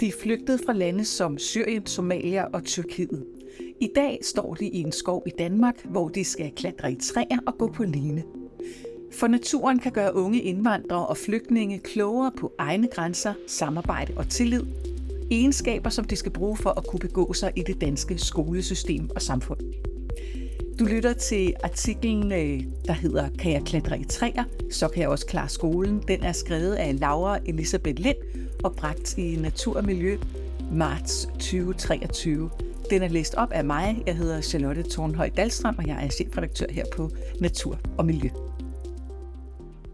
De er flygtet fra lande som Syrien, Somalia og Tyrkiet. I dag står de i en skov i Danmark, hvor de skal klatre i træer og gå på line. For naturen kan gøre unge indvandrere og flygtninge klogere på egne grænser, samarbejde og tillid. Egenskaber, som de skal bruge for at kunne begå sig i det danske skolesystem og samfund. Du lytter til artiklen, øh, der hedder Kan jeg klatre i træer? Så kan jeg også klare skolen. Den er skrevet af Laura Elisabeth Lind og bragt i Natur og Miljø marts 2023. Den er læst op af mig. Jeg hedder Charlotte Thornhøj Dalstrøm, og jeg er chefredaktør her på Natur og Miljø.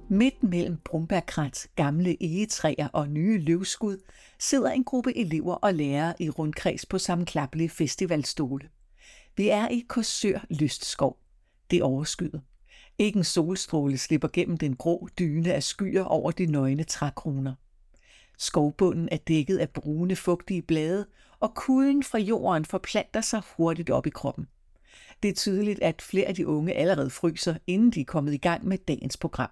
Midt mellem brumbærkrat, gamle egetræer og nye løvskud sidder en gruppe elever og lærere i rundkreds på sammenklappelige festivalstole. Vi er i Korsør Lystskov. Det overskyder. overskyet. Ikke en solstråle slipper gennem den grå dyne af skyer over de nøgne trækroner. Skovbunden er dækket af brune, fugtige blade, og kulden fra jorden forplanter sig hurtigt op i kroppen. Det er tydeligt, at flere af de unge allerede fryser, inden de er kommet i gang med dagens program.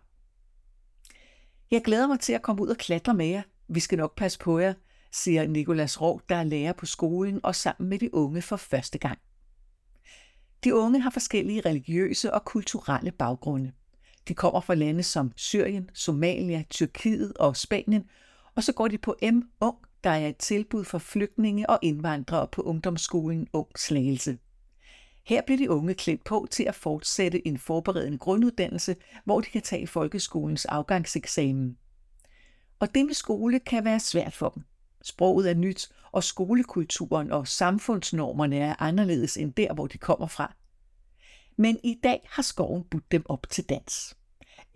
Jeg glæder mig til at komme ud og klatre med jer. Vi skal nok passe på jer, siger Nikolas Rå, der er lærer på skolen og sammen med de unge for første gang. De unge har forskellige religiøse og kulturelle baggrunde. De kommer fra lande som Syrien, Somalia, Tyrkiet og Spanien, og så går de på M Ung, der er et tilbud for flygtninge og indvandrere på ungdomsskolen Ung Slagelse. Her bliver de unge klædt på til at fortsætte en forberedende grunduddannelse, hvor de kan tage folkeskolens afgangseksamen. Og det med skole kan være svært for dem. Sproget er nyt, og skolekulturen og samfundsnormerne er anderledes end der, hvor de kommer fra. Men i dag har skoven budt dem op til dans.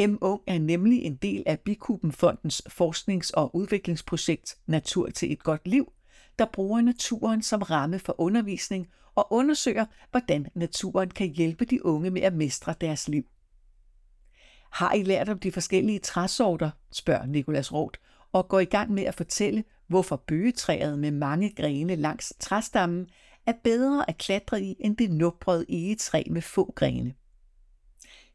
M. Ung er nemlig en del af Bikubenfondens forsknings- og udviklingsprojekt Natur til et godt liv, der bruger naturen som ramme for undervisning og undersøger, hvordan naturen kan hjælpe de unge med at mestre deres liv. Har I lært om de forskellige træsorter, spørger Nikolas Roth, og går i gang med at fortælle, hvorfor bøgetræet med mange grene langs træstammen er bedre at klatre i end det nubrede egetræ med få grene.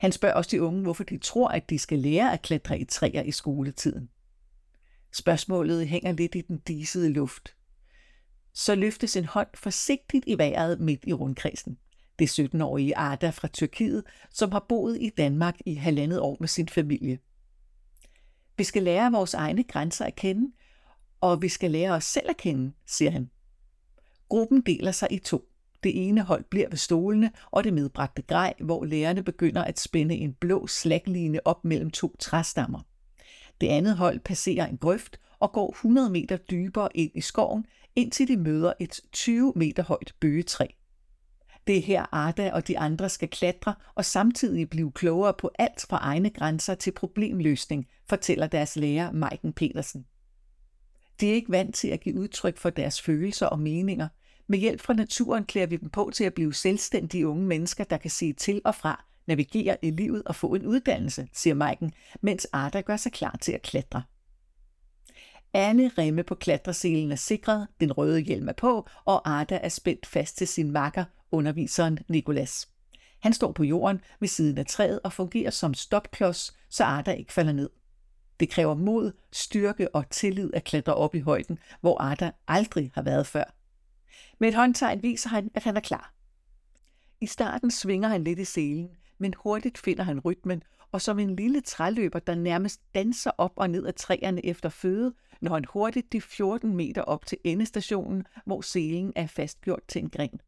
Han spørger også de unge, hvorfor de tror, at de skal lære at klatre i træer i skoletiden. Spørgsmålet hænger lidt i den disede luft. Så løftes en hånd forsigtigt i vejret midt i rundkredsen. Det er 17-årige Arda fra Tyrkiet, som har boet i Danmark i halvandet år med sin familie. Vi skal lære vores egne grænser at kende, og vi skal lære os selv at kende, siger han. Gruppen deler sig i to. Det ene hold bliver ved stolene og det medbragte grej, hvor lærerne begynder at spænde en blå slagline op mellem to træstammer. Det andet hold passerer en grøft og går 100 meter dybere ind i skoven, indtil de møder et 20 meter højt bøgetræ. Det er her Arda og de andre skal klatre og samtidig blive klogere på alt fra egne grænser til problemløsning, fortæller deres lærer Maiken Petersen. De er ikke vant til at give udtryk for deres følelser og meninger. Med hjælp fra naturen klæder vi dem på til at blive selvstændige unge mennesker, der kan se til og fra, navigere i livet og få en uddannelse, siger Maiken, mens Arda gør sig klar til at klatre. Alle remme på klatreselen er sikret, den røde hjelm er på, og Arda er spændt fast til sin makker, underviseren Nikolas. Han står på jorden ved siden af træet og fungerer som stopklods, så Arda ikke falder ned. Det kræver mod, styrke og tillid at klatre op i højden, hvor Arda aldrig har været før. Med et håndtegn viser han, at han er klar. I starten svinger han lidt i selen, men hurtigt finder han rytmen, og som en lille træløber, der nærmest danser op og ned af træerne efter føde, når han hurtigt de 14 meter op til endestationen, hvor selen er fastgjort til en gren.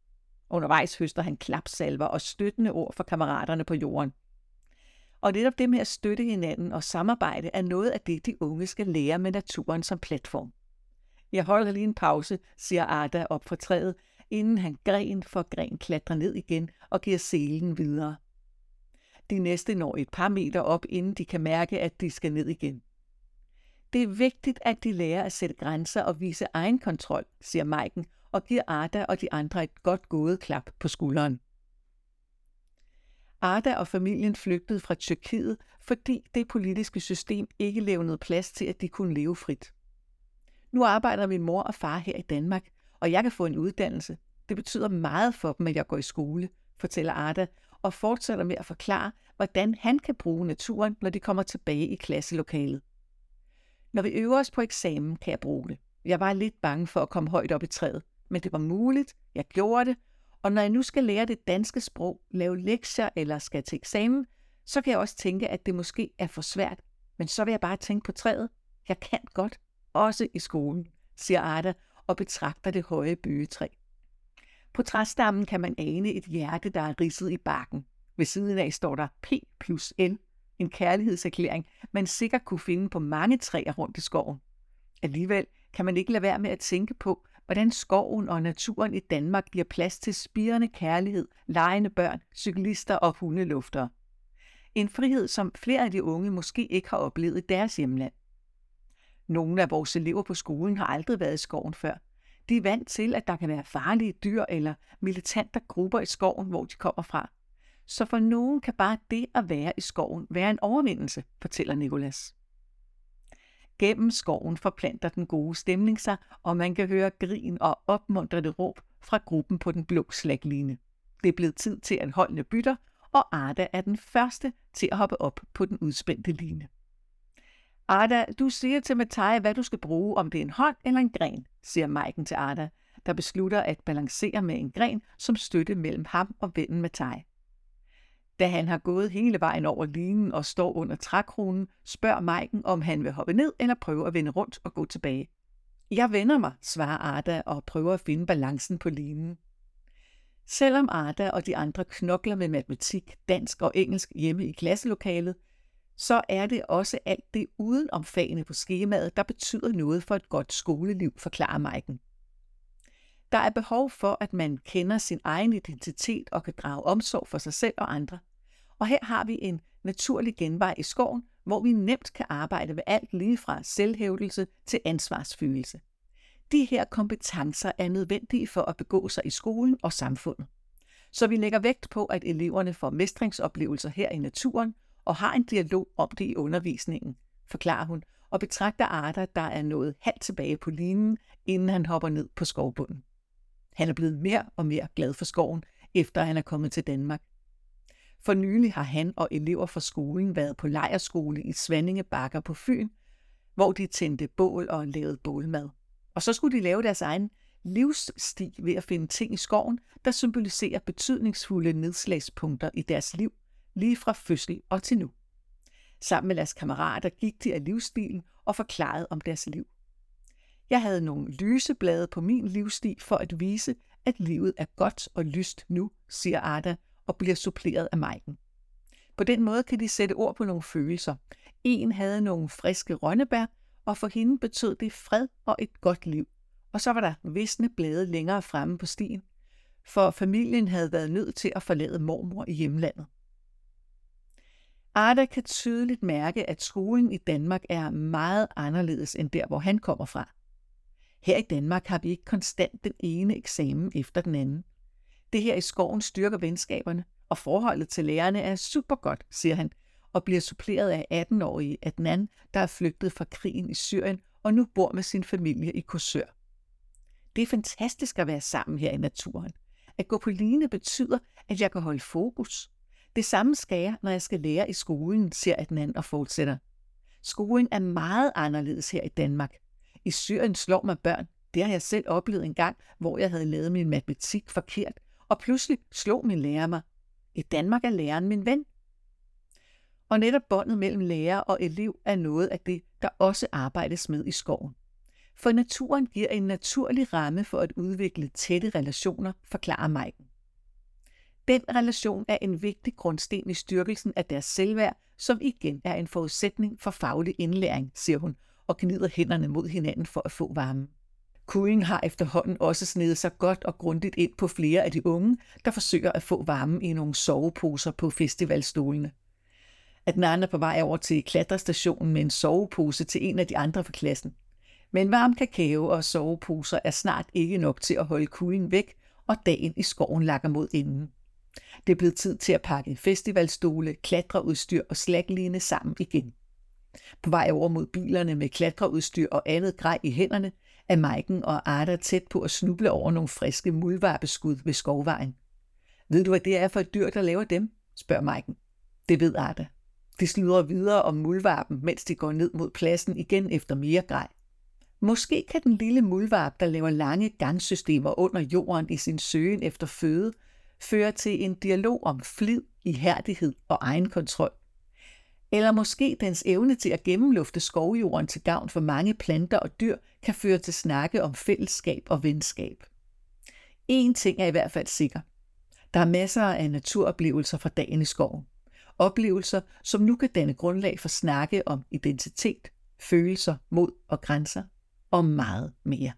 Undervejs høster han klapsalver og støttende ord for kammeraterne på jorden. Og netop det med at støtte hinanden og samarbejde er noget af det, de unge skal lære med naturen som platform. Jeg holder lige en pause, siger Arda op fra træet, inden han gren for gren klatrer ned igen og giver selen videre. De næste når et par meter op, inden de kan mærke, at de skal ned igen. Det er vigtigt, at de lærer at sætte grænser og vise egen kontrol, siger Maiken og giver Arda og de andre et godt gået klap på skulderen. Arda og familien flygtede fra Tyrkiet, fordi det politiske system ikke levnede plads til, at de kunne leve frit. Nu arbejder min mor og far her i Danmark, og jeg kan få en uddannelse. Det betyder meget for dem, at jeg går i skole, fortæller Arda, og fortsætter med at forklare, hvordan han kan bruge naturen, når de kommer tilbage i klasselokalet. Når vi øver os på eksamen, kan jeg bruge det. Jeg var lidt bange for at komme højt op i træet, men det var muligt, jeg gjorde det, og når jeg nu skal lære det danske sprog, lave lektier eller skal til eksamen, så kan jeg også tænke, at det måske er for svært. Men så vil jeg bare tænke på træet. Jeg kan godt, også i skolen, siger Arda og betragter det høje bøgetræ. På træstammen kan man ane et hjerte, der er ridset i bakken. Ved siden af står der P plus L, en kærlighedserklæring, man sikkert kunne finde på mange træer rundt i skoven. Alligevel kan man ikke lade være med at tænke på, hvordan skoven og naturen i Danmark giver plads til spirende kærlighed, legende børn, cyklister og hundeluftere. En frihed, som flere af de unge måske ikke har oplevet i deres hjemland. Nogle af vores elever på skolen har aldrig været i skoven før. De er vant til, at der kan være farlige dyr eller militante grupper i skoven, hvor de kommer fra. Så for nogen kan bare det at være i skoven være en overvindelse, fortæller Nikolas. Gennem skoven forplanter den gode stemning sig, og man kan høre grin og opmuntrende råb fra gruppen på den blå slagline. Det er blevet tid til, at holdene bytter, og Arda er den første til at hoppe op på den udspændte line. Arda, du siger til Mathaj, hvad du skal bruge, om det er en hånd eller en gren, siger Maiken til Arda, der beslutter at balancere med en gren som støtte mellem ham og vennen Mathaj. Da han har gået hele vejen over linen og står under trækronen, spørger Maiken, om han vil hoppe ned eller prøve at vende rundt og gå tilbage. Jeg vender mig, svarer Arda og prøver at finde balancen på linen. Selvom Arda og de andre knokler med matematik, dansk og engelsk hjemme i klasselokalet, så er det også alt det uden om fagene på skemaet, der betyder noget for et godt skoleliv, forklarer Maiken. Der er behov for, at man kender sin egen identitet og kan drage omsorg for sig selv og andre. Og her har vi en naturlig genvej i skoven, hvor vi nemt kan arbejde med alt lige fra selvhævdelse til ansvarsfølelse. De her kompetencer er nødvendige for at begå sig i skolen og samfundet. Så vi lægger vægt på, at eleverne får mestringsoplevelser her i naturen og har en dialog om det i undervisningen, forklarer hun, og betragter arter, der er nået halvt tilbage på linen, inden han hopper ned på skovbunden. Han er blevet mere og mere glad for skoven, efter han er kommet til Danmark. For nylig har han og elever fra skolen været på lejerskole i Svanninge Bakker på Fyn, hvor de tændte bål og lavede bålmad. Og så skulle de lave deres egen livssti ved at finde ting i skoven, der symboliserer betydningsfulde nedslagspunkter i deres liv, lige fra fødsel og til nu. Sammen med deres kammerater gik de af livsstilen og forklarede om deres liv. Jeg havde nogle lyseblade på min livsstil for at vise, at livet er godt og lyst nu, siger Arda og bliver suppleret af Maiken. På den måde kan de sætte ord på nogle følelser. En havde nogle friske rønnebær, og for hende betød det fred og et godt liv. Og så var der visne blade længere fremme på stien, for familien havde været nødt til at forlade mormor i hjemlandet. Arda kan tydeligt mærke, at skolen i Danmark er meget anderledes end der, hvor han kommer fra. Her i Danmark har vi ikke konstant den ene eksamen efter den anden. Det her i skoven styrker venskaberne, og forholdet til lærerne er super godt, siger han, og bliver suppleret af 18-årige Adnan, der er flygtet fra krigen i Syrien og nu bor med sin familie i Korsør. Det er fantastisk at være sammen her i naturen. At gå på line betyder, at jeg kan holde fokus. Det samme skal jeg, når jeg skal lære i skolen, siger Adnan og fortsætter. Skolen er meget anderledes her i Danmark. I Syrien slår man børn. Det har jeg selv oplevet en gang, hvor jeg havde lavet min matematik forkert, og pludselig slog min lærer mig. I Danmark er læreren min ven. Og netop båndet mellem lærer og elev er noget af det, der også arbejdes med i skoven. For naturen giver en naturlig ramme for at udvikle tætte relationer, forklarer Maiken. Den relation er en vigtig grundsten i styrkelsen af deres selvværd, som igen er en forudsætning for faglig indlæring, siger hun, og gnider hænderne mod hinanden for at få varme. Kuing har efterhånden også snedet sig godt og grundigt ind på flere af de unge, der forsøger at få varme i nogle soveposer på festivalstolene. At Nana er på vej over til klatrestationen med en sovepose til en af de andre fra klassen. Men varm kakao og soveposer er snart ikke nok til at holde Kuing væk, og dagen i skoven lakker mod enden. Det er blevet tid til at pakke festivalstole, klatreudstyr og slagline sammen igen. På vej over mod bilerne med klatreudstyr og andet grej i hænderne, er Maiken og Arda tæt på at snuble over nogle friske muldvarpeskud ved skovvejen. Ved du, hvad det er for et dyr, der laver dem? spørger Maiken. Det ved Arda. De sludrer videre om muldvarpen, mens de går ned mod pladsen igen efter mere grej. Måske kan den lille muldvarp, der laver lange gangsystemer under jorden i sin søgen efter føde, fører til en dialog om flid, ihærdighed og egenkontrol. Eller måske dens evne til at gennemlufte skovjorden til gavn for mange planter og dyr kan føre til snakke om fællesskab og venskab. En ting er i hvert fald sikker. Der er masser af naturoplevelser fra dagen i skoven. Oplevelser, som nu kan danne grundlag for snakke om identitet, følelser, mod og grænser og meget mere.